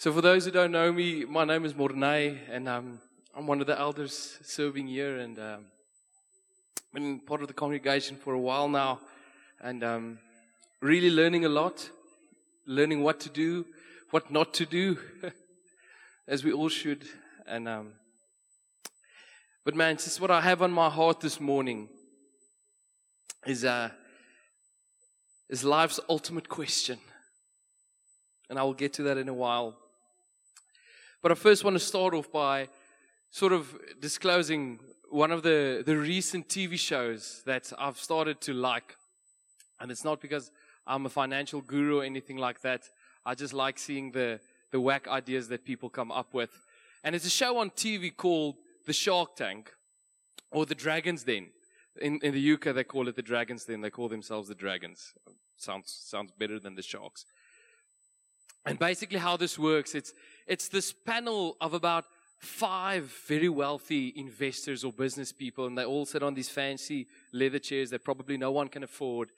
So, for those who don't know me, my name is Morne, and um, I'm one of the elders serving here, and um, been part of the congregation for a while now, and um, really learning a lot, learning what to do, what not to do, as we all should. And um, but man, just what I have on my heart this morning is uh, is life's ultimate question. And I will get to that in a while. But I first want to start off by sort of disclosing one of the, the recent TV shows that I've started to like. And it's not because I'm a financial guru or anything like that. I just like seeing the, the whack ideas that people come up with. And it's a show on TV called The Shark Tank or The Dragon's Den. In, in the UK, they call it The Dragon's Den. They call themselves The Dragons. Sounds, sounds better than The Sharks. And basically how this works, it's, it's this panel of about five very wealthy investors or business people, and they all sit on these fancy leather chairs that probably no one can afford.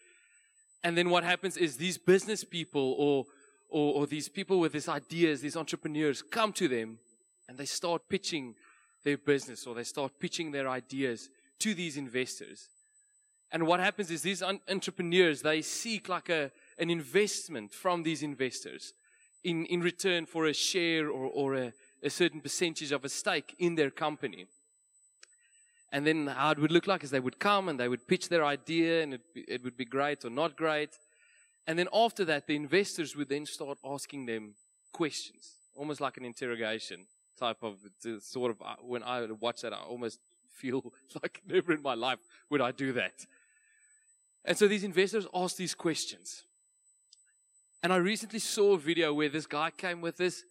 And then what happens is these business people or, or, or these people with these ideas, these entrepreneurs come to them and they start pitching their business or they start pitching their ideas to these investors. And what happens is these entrepreneurs, they seek like a, an investment from these investors in, in return for a share or, or a, a certain percentage of a stake in their company. And then how it would look like is they would come and they would pitch their idea and it, it would be great or not great. And then after that, the investors would then start asking them questions, almost like an interrogation type of sort of. Uh, when I watch that, I almost feel like never in my life would I do that. And so these investors ask these questions. And I recently saw a video where this guy came with this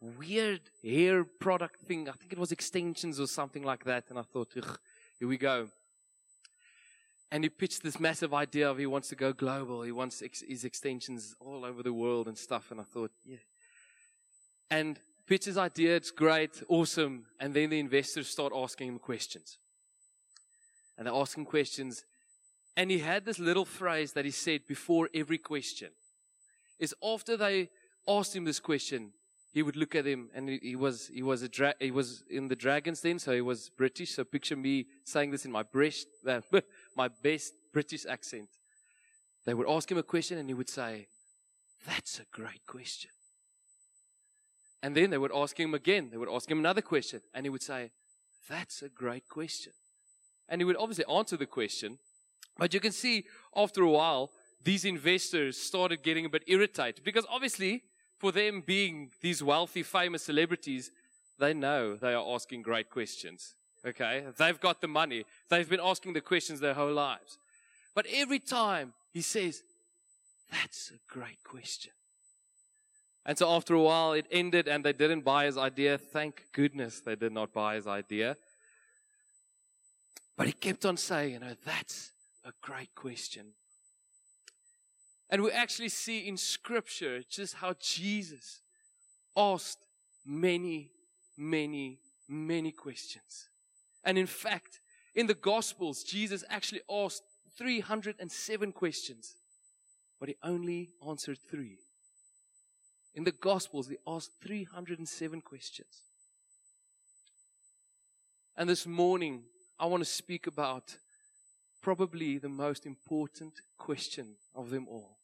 weird hair product thing. I think it was extensions or something like that. And I thought, here we go. And he pitched this massive idea of he wants to go global. He wants ex- his extensions all over the world and stuff. And I thought, yeah. And pitch his idea. It's great, awesome. And then the investors start asking him questions. And they're asking questions. And he had this little phrase that he said before every question is after they asked him this question, he would look at him and he, he was he was a dra- he was in the dragons then, so he was British. So picture me saying this in my best uh, my best British accent. They would ask him a question and he would say, "That's a great question." And then they would ask him again. They would ask him another question and he would say, "That's a great question." And he would obviously answer the question, but you can see after a while these investors started getting a bit irritated because obviously, for them being these wealthy, famous celebrities, they know they are asking great questions. Okay? They've got the money. They've been asking the questions their whole lives. But every time he says, That's a great question. And so after a while, it ended and they didn't buy his idea. Thank goodness they did not buy his idea. But he kept on saying, You know, that's a great question. And we actually see in scripture just how Jesus asked many, many, many questions. And in fact, in the Gospels, Jesus actually asked 307 questions, but he only answered three. In the Gospels, he asked 307 questions. And this morning, I want to speak about probably the most important question of them all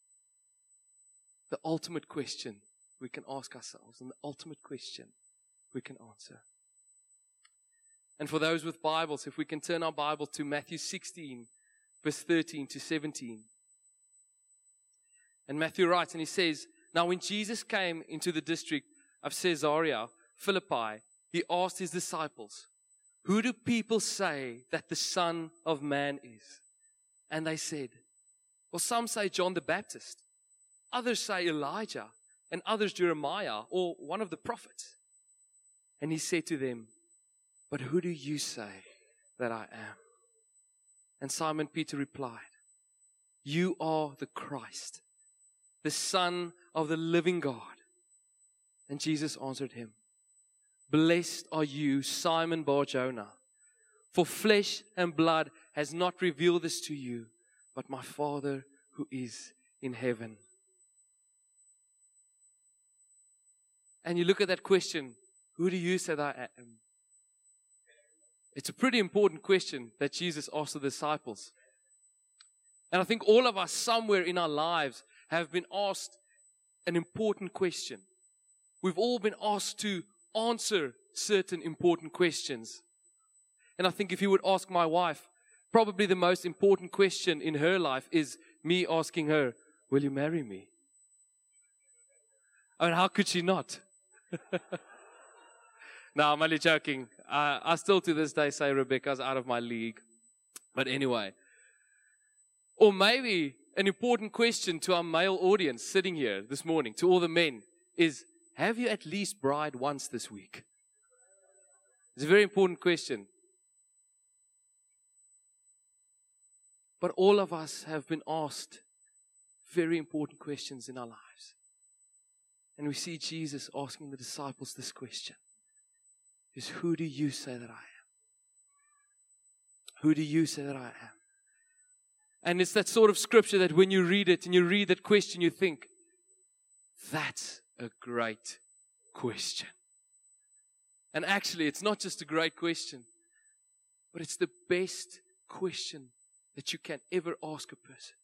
the ultimate question we can ask ourselves and the ultimate question we can answer. And for those with Bibles, if we can turn our Bible to Matthew 16, verse 13 to 17. And Matthew writes, and he says, Now when Jesus came into the district of Caesarea Philippi, he asked his disciples, Who do people say that the Son of Man is? And they said, Well, some say John the Baptist. Others say Elijah, and others Jeremiah or one of the prophets. And he said to them, But who do you say that I am? And Simon Peter replied, You are the Christ, the Son of the living God. And Jesus answered him, Blessed are you, Simon Bar Jonah, for flesh and blood has not revealed this to you, but my Father who is in heaven. and you look at that question, who do you say that I am? It's a pretty important question that Jesus asked the disciples. And I think all of us, somewhere in our lives, have been asked an important question. We've all been asked to answer certain important questions. And I think if you would ask my wife, probably the most important question in her life is me asking her, Will you marry me? I mean, how could she not? no, I'm only joking. Uh, I still to this day say Rebecca's out of my league. But anyway. Or maybe an important question to our male audience sitting here this morning, to all the men, is Have you at least braaied once this week? It's a very important question. But all of us have been asked very important questions in our lives. And we see Jesus asking the disciples this question is who do you say that I am? Who do you say that I am? And it's that sort of scripture that when you read it and you read that question, you think, that's a great question. And actually, it's not just a great question, but it's the best question that you can ever ask a person.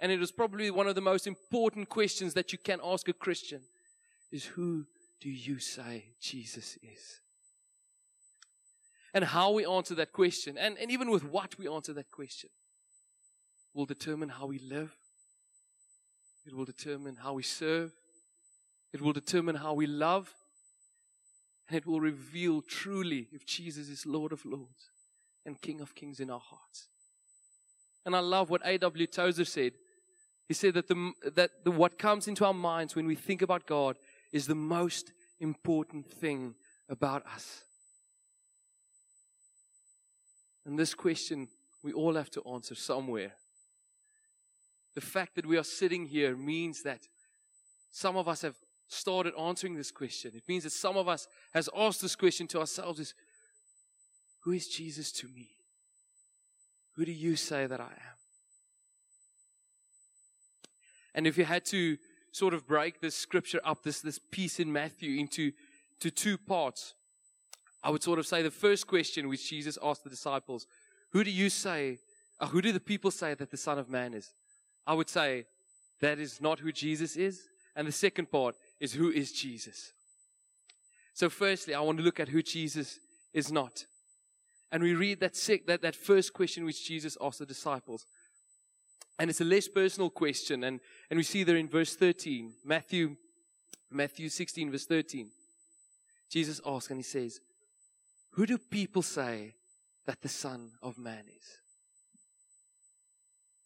And it is probably one of the most important questions that you can ask a Christian is who do you say Jesus is? And how we answer that question, and, and even with what we answer that question, will determine how we live. It will determine how we serve. It will determine how we love. And it will reveal truly if Jesus is Lord of Lords and King of Kings in our hearts. And I love what A.W. Tozer said. He said that, the, that the, what comes into our minds when we think about God is the most important thing about us. And this question we all have to answer somewhere. The fact that we are sitting here means that some of us have started answering this question. It means that some of us has asked this question to ourselves is, who is Jesus to me? Who do you say that I am? And if you had to sort of break this scripture up, this, this piece in Matthew into to two parts, I would sort of say the first question which Jesus asked the disciples, who do you say, or who do the people say that the Son of Man is? I would say that is not who Jesus is. And the second part is who is Jesus? So firstly, I want to look at who Jesus is not. And we read that, sec- that, that first question which Jesus asked the disciples. And it's a less personal question. And, and we see there in verse 13, Matthew, Matthew 16, verse 13. Jesus asks and he says, Who do people say that the Son of Man is?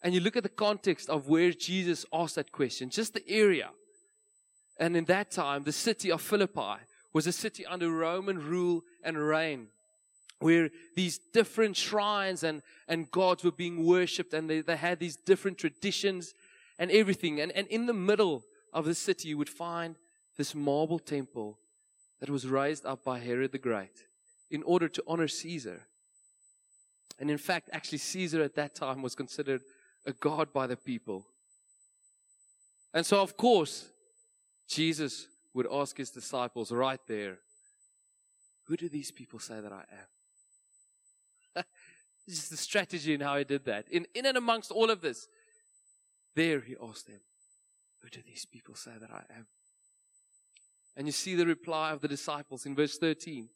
And you look at the context of where Jesus asked that question, just the area. And in that time, the city of Philippi was a city under Roman rule and reign where these different shrines and, and gods were being worshipped and they, they had these different traditions and everything. And, and in the middle of the city, you would find this marble temple that was raised up by Herod the Great in order to honor Caesar. And in fact, actually, Caesar at that time was considered a god by the people. And so, of course, Jesus would ask his disciples right there, Who do these people say that I am? this is the strategy in how he did that. In, in and amongst all of this, there he asked them, Who do these people say that I am? And you see the reply of the disciples in verse 13.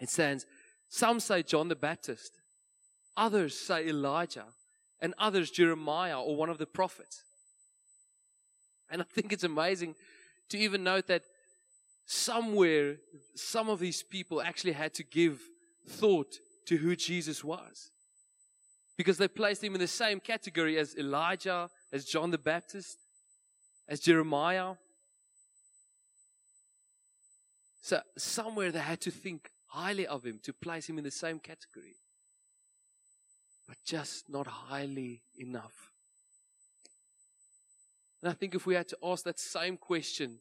It says, Some say John the Baptist, others say Elijah, and others Jeremiah or one of the prophets. And I think it's amazing to even note that somewhere, some of these people actually had to give thought to who Jesus was. Because they placed him in the same category as Elijah, as John the Baptist, as Jeremiah. So somewhere they had to think highly of him to place him in the same category. But just not highly enough. And I think if we had to ask that same question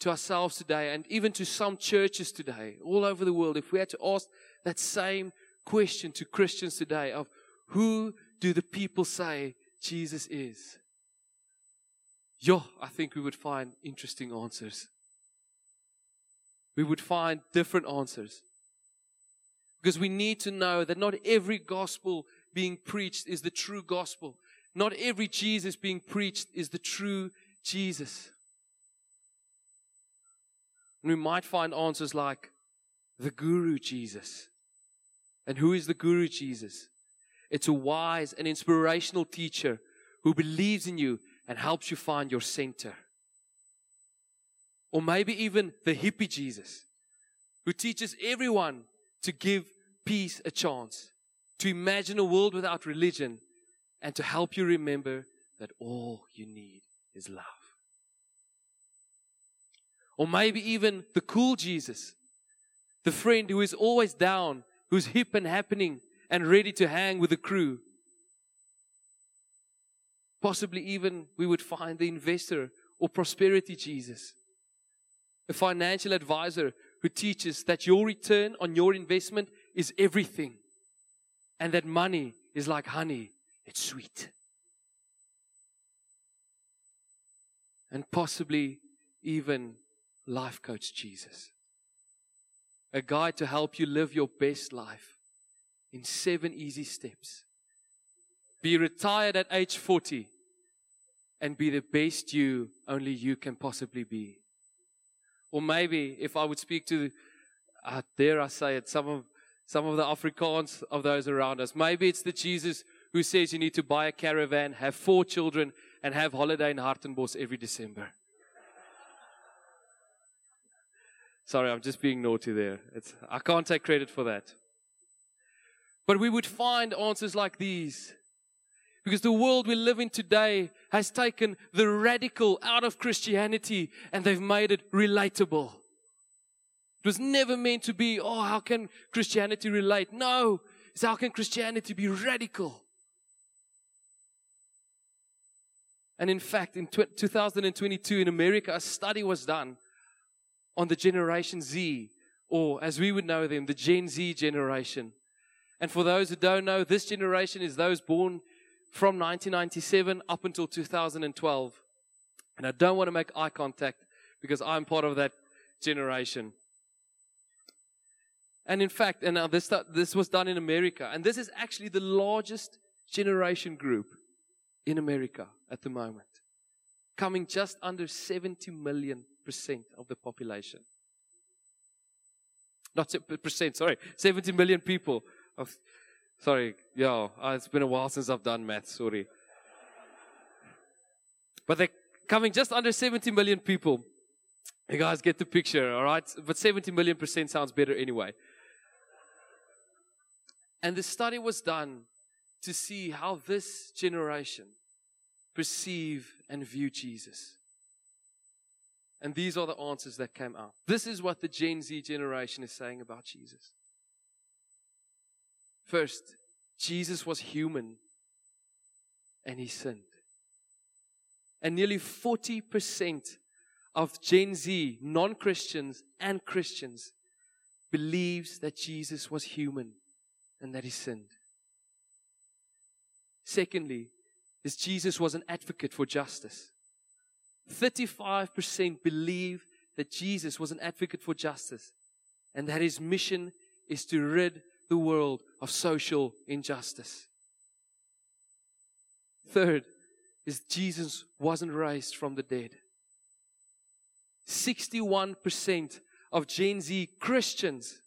to ourselves today and even to some churches today all over the world, if we had to ask that same question to Christians today of who do the people say Jesus is? Yo, I think we would find interesting answers. we would find different answers. Because we need to know that not every gospel being preached is the true gospel. Not every Jesus being preached is the true Jesus. And we might find answers like the Guru Jesus. And who is the Guru Jesus? It's a wise and inspirational teacher who believes in you and helps you find your center. Or maybe even the hippie Jesus, who teaches everyone to give peace a chance, to imagine a world without religion, and to help you remember that all you need is love. Or maybe even the cool Jesus, the friend who is always down, who's hip and happening and ready to hang with the crew. Possibly even we would find the investor or prosperity Jesus, a financial advisor who teaches that your return on your investment is everything and that money is like honey, it's sweet. And possibly even life coach Jesus, a guide to help you live your best life in seven easy steps. Be retired at age 40 and be the best you only you can possibly be. Or maybe if I would speak to, uh, dare I say it, some of, some of the Afrikaans of those around us, maybe it's the Jesus who says you need to buy a caravan, have four children, and have holiday in Hartenbos every December. Sorry, I'm just being naughty there. It's, I can't take credit for that. But we would find answers like these. Because the world we live in today has taken the radical out of Christianity and they've made it relatable. It was never meant to be, oh, how can Christianity relate? No, it's how can Christianity be radical? And in fact, in 2022 in America, a study was done on the Generation Z, or as we would know them, the Gen Z generation. And for those who don't know, this generation is those born from 1997 up until 2012. And I don't want to make eye contact because I'm part of that generation. And in fact, and now this, this was done in America, and this is actually the largest generation group in America at the moment, coming just under 70 million percent of the population. Not percent, sorry, 70 million people. Of, sorry, yeah, uh, it's been a while since I've done math, sorry. But they're coming just under 70 million people. You guys get the picture, all right? But 70 million percent sounds better anyway. And the study was done to see how this generation perceive and view Jesus. And these are the answers that came out. This is what the Gen Z generation is saying about Jesus. First, Jesus was human and he sinned. And nearly 40% of Gen Z, non Christians and Christians, believes that Jesus was human and that he sinned. Secondly, is Jesus was an advocate for justice. 35% believe that Jesus was an advocate for justice and that his mission is to rid the world of social injustice. Third is Jesus wasn't raised from the dead. 61% of Gen Z Christians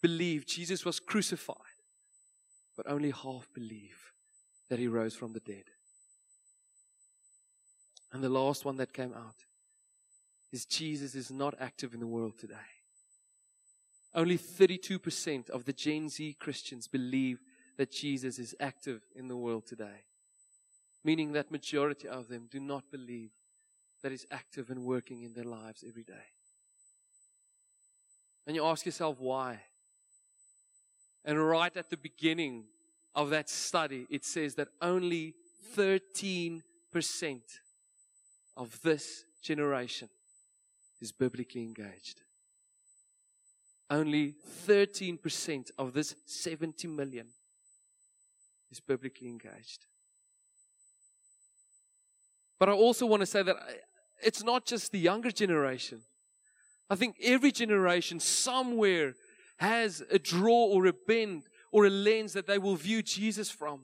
believe Jesus was crucified, but only half believe that he rose from the dead. And the last one that came out is Jesus is not active in the world today. Only 32% of the Gen Z Christians believe that Jesus is active in the world today. Meaning that majority of them do not believe that he's active and working in their lives every day. And you ask yourself why. And right at the beginning of that study, it says that only 13% of this generation is biblically engaged. Only 13% of this 70 million is biblically engaged. But I also want to say that it's not just the younger generation. I think every generation somewhere has a draw or a bend or a lens that they will view Jesus from.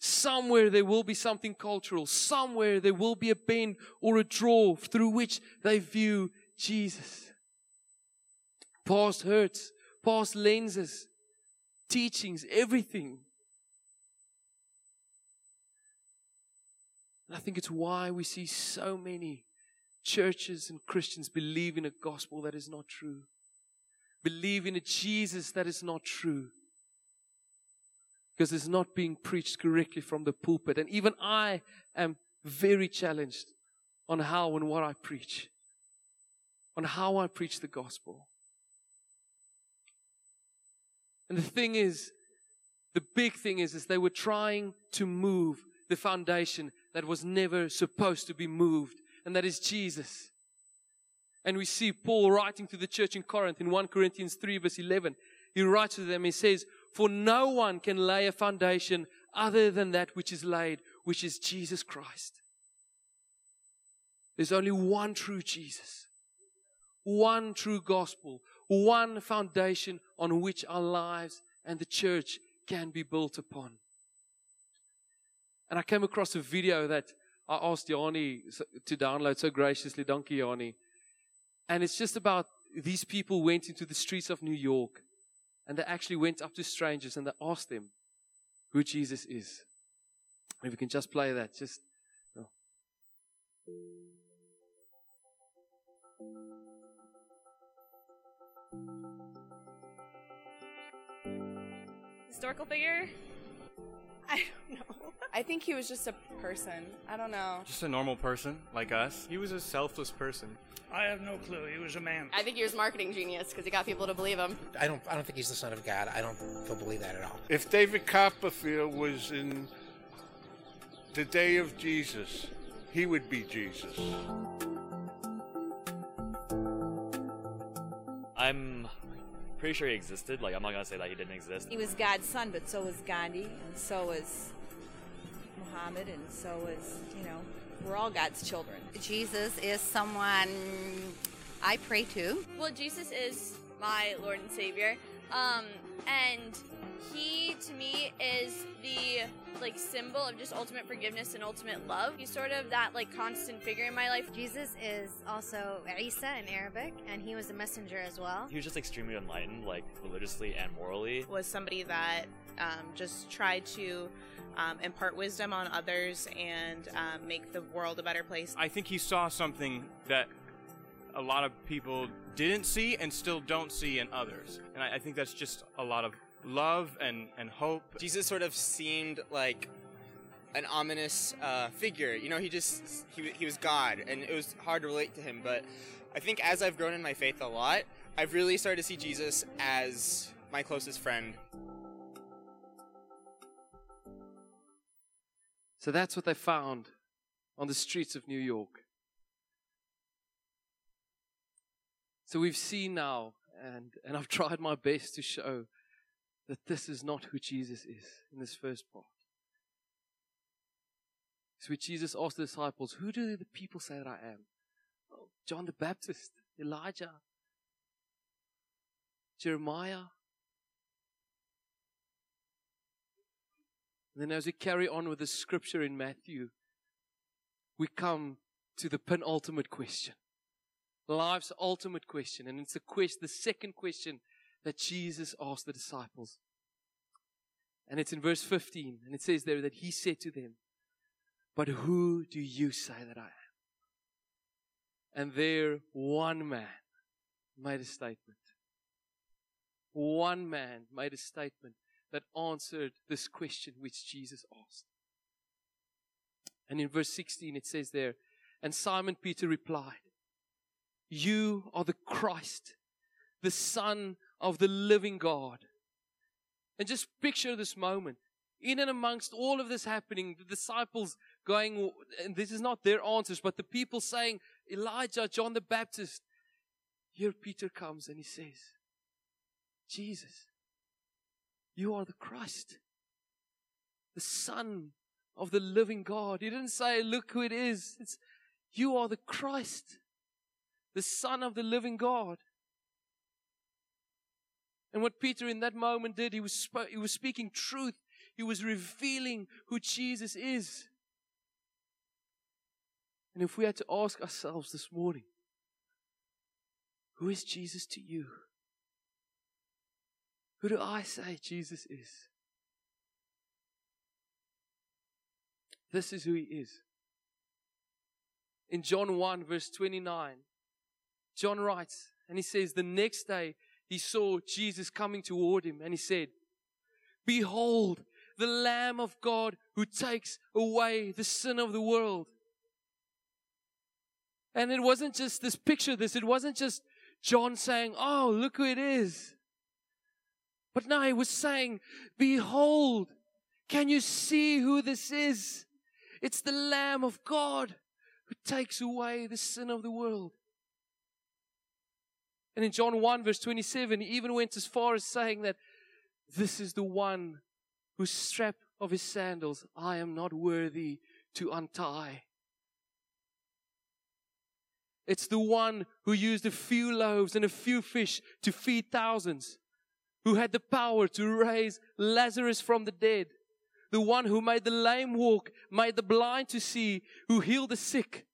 Somewhere there will be something cultural. Somewhere there will be a bend or a draw through which they view Jesus. Past hurts, past lenses, teachings, everything. And I think it's why we see so many churches and Christians believe in a gospel that is not true. Believe in a Jesus that is not true because it's not being preached correctly from the pulpit. And even I am very challenged on how and what I preach, on how I preach the gospel. And the thing is, the big thing is, is they were trying to move the foundation that was never supposed to be moved, and that is Jesus. And we see Paul writing to the church in Corinth in 1 Corinthians 3 verse 11. He writes to them, he says, for no one can lay a foundation other than that which is laid, which is Jesus Christ. There's only one true Jesus, one true gospel, one foundation on which our lives and the church can be built upon. And I came across a video that I asked Yanni to download so graciously. Dankie Yanni. And it's just about these people went into the streets of New York and they actually went up to strangers and they asked them who Jesus is. If we can just play that, just. Oh. Historical figure? I don't know. I think he was just a person. I don't know. Just a normal person like us. He was a selfless person. I have no clue. He was a man. I think he was marketing genius because he got people to believe him. I don't. I don't think he's the son of God. I don't, don't believe that at all. If David Copperfield was in the day of Jesus, he would be Jesus. I'm pretty sure he existed. Like, I'm not gonna say that he didn't exist. He was God's son, but so was Gandhi, and so was Muhammad, and so was, you know, we're all God's children. Jesus is someone I pray to. Well, Jesus is my Lord and Savior. Um, and he to me is the like symbol of just ultimate forgiveness and ultimate love. He's sort of that like constant figure in my life. Jesus is also Isa in Arabic, and he was a messenger as well. He was just extremely enlightened, like religiously and morally. Was somebody that um, just tried to um, impart wisdom on others and um, make the world a better place. I think he saw something that a lot of people didn't see and still don't see in others. And I, I think that's just a lot of love and, and hope. Jesus sort of seemed like an ominous uh, figure. You know, he just he, he was God, and it was hard to relate to him. But I think as I've grown in my faith a lot, I've really started to see Jesus as my closest friend. So that's what they found on the streets of New York. So we've seen now, and, and I've tried my best to show that this is not who Jesus is in this first part. So Jesus asked the disciples, Who do the people say that I am? Oh, John the Baptist, Elijah, Jeremiah. And then as we carry on with the scripture in Matthew, we come to the penultimate question. Life's ultimate question. And it's the quest, the second question that Jesus asked the disciples. And it's in verse 15. And it says there that he said to them, But who do you say that I am? And there one man made a statement. One man made a statement that answered this question which Jesus asked. And in verse 16 it says there, and Simon Peter replied, You are the Christ, the Son of the living God. And just picture this moment. In and amongst all of this happening, the disciples going, and this is not their answers, but the people saying, Elijah, John the Baptist. Here Peter comes and he says, Jesus, you are the Christ, the Son of the living God. He didn't say, look who it is. It's, you are the Christ. the Son of the living God. And what Peter in that moment did, he was, sp- he was speaking truth. He was revealing who Jesus is. And if we had to ask ourselves this morning, who is Jesus to you? Who do I say Jesus is? This is who he is. In John 1, verse 29, John writes, and he says, The next day he saw Jesus coming toward him, and he said, Behold, the Lamb of God who takes away the sin of the world. And it wasn't just this picture, this, it wasn't just John saying, Oh, look who it is. But now he was saying, Behold, can you see who this is? It's the Lamb of God who takes away the sin of the world. And in John 1, verse 27, he even went as far as saying that this is the one whose strap of his sandals I am not worthy to untie. It's the one who used a few loaves and a few fish to feed thousands, who had the power to raise Lazarus from the dead, the one who made the lame walk, made the blind to see, who healed the sick,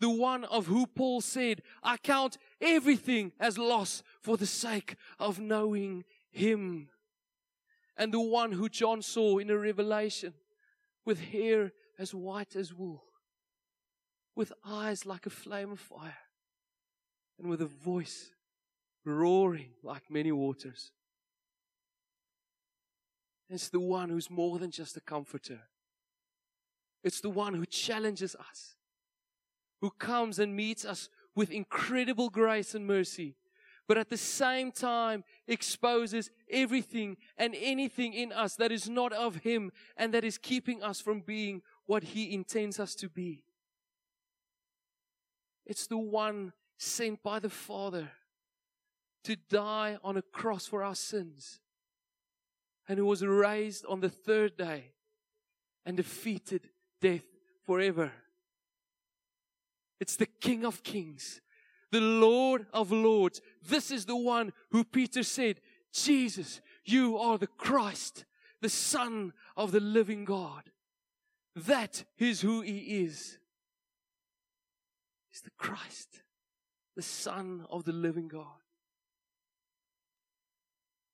the one of who Paul said, I count everything as loss for the sake of knowing him. And the one who John saw in a revelation with hair as white as wool, with eyes like a flame of fire, and with a voice roaring like many waters. It's the one who's more than just a comforter. It's the one who challenges us, who comes and meets us with incredible grace and mercy, but at the same time exposes everything and anything in us that is not of Him and that is keeping us from being what He intends us to be. It's the one sent by the Father to die on a cross for our sins and who was raised on the third day and defeated death forever. It's the King of Kings, the Lord of Lords. This is the one who Peter said, Jesus, you are the Christ, the Son of the living God. That is who he is. He's the Christ, the Son of the living God.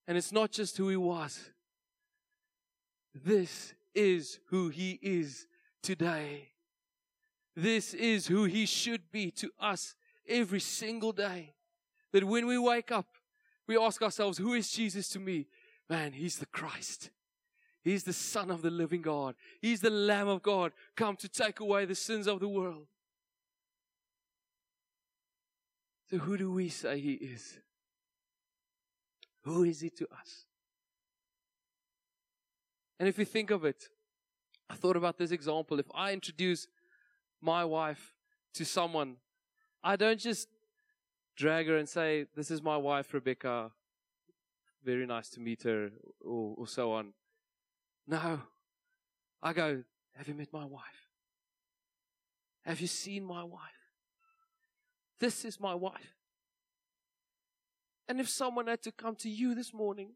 And it's not just who he was. This is who he is today. This is who he should be to us every single day. That when we wake up, we ask ourselves, who is Jesus to me? Man, he's the Christ. He's the Son of the living God. He's the Lamb of God come to take away the sins of the world. So who do we say he is? Who is he to us? And if you think of it, I thought about this example. If I introduce my wife to someone, I don't just drag her and say, This is my wife, Rebecca. Very nice to meet her, or, or so on. No. I go, Have you met my wife? Have you seen my wife? This is my wife. And if someone had to come to you this morning,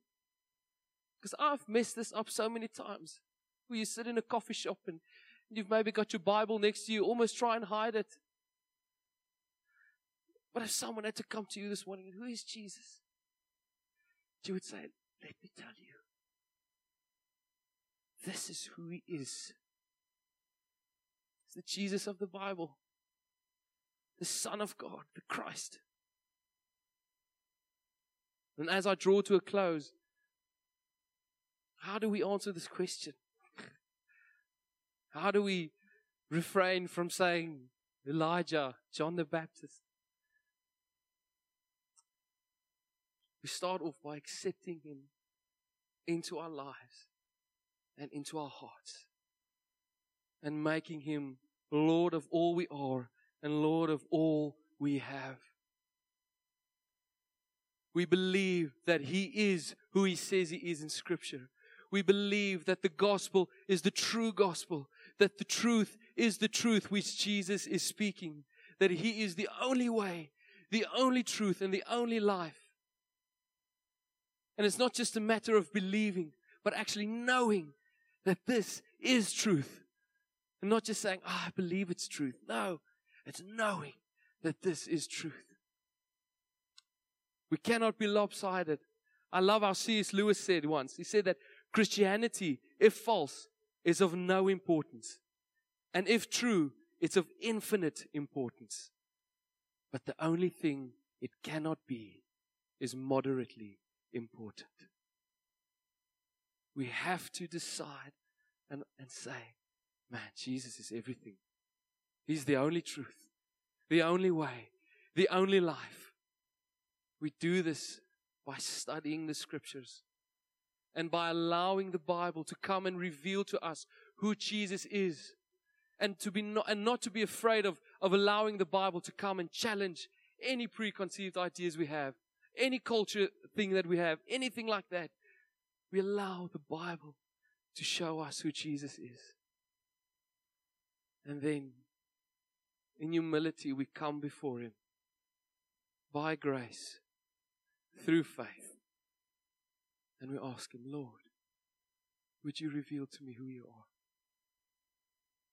because I've messed this up so many times, where you sit in a coffee shop and You've maybe got your Bible next to you, almost try and hide it. But if someone had to come to you this morning, who is Jesus? You would say, Let me tell you. This is who he is. It's the Jesus of the Bible, the Son of God, the Christ. And as I draw to a close, how do we answer this question? How do we refrain from saying Elijah, John the Baptist? We start off by accepting Him into our lives and into our hearts and making Him Lord of all we are and Lord of all we have. We believe that He is who He says He is in Scripture. We believe that the gospel is the true gospel that the truth is the truth which Jesus is speaking, that He is the only way, the only truth and the only life. And it's not just a matter of believing, but actually knowing that this is truth. And not just saying, oh, I believe it's truth. No, it's knowing that this is truth. We cannot be lopsided. I love how C.S. Lewis said once. He said that Christianity, if false, is of no importance. And if true, it's of infinite importance. But the only thing it cannot be is moderately important. We have to decide and, and say, man, Jesus is everything. He's the only truth, the only way, the only life. We do this by studying the scriptures and by allowing the Bible to come and reveal to us who Jesus is and to be not, and not to be afraid of, of allowing the Bible to come and challenge any preconceived ideas we have, any culture thing that we have, anything like that. We allow the Bible to show us who Jesus is. And then, in humility, we come before Him by grace, through faith. And we ask Him, Lord, would you reveal to me who you are?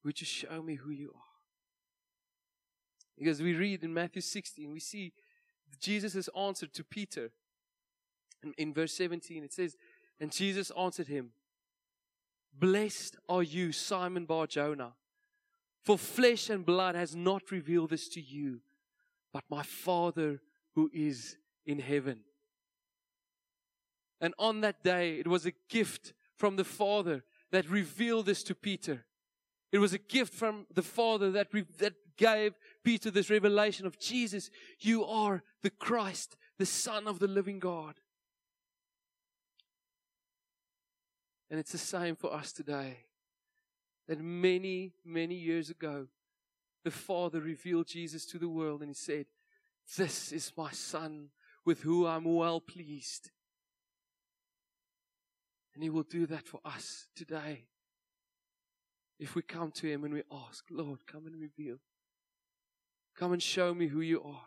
Would you show me who you are? Because we read in Matthew 16, we see Jesus' answer to Peter. And in verse 17, it says, And Jesus answered him, Blessed are you, Simon Bar Jonah, for flesh and blood has not revealed this to you, but my Father who is in heaven. And on that day, it was a gift from the Father that revealed this to Peter. It was a gift from the Father that, re- that gave Peter this revelation of Jesus. You are the Christ, the Son of the living God. And it's the same for us today. That many, many years ago, the Father revealed Jesus to the world and He said, This is my Son with whom I'm well pleased. And He will do that for us today. If we come to Him and we ask, Lord, come and reveal. Come and show me who you are.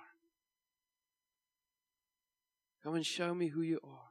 Come and show me who you are.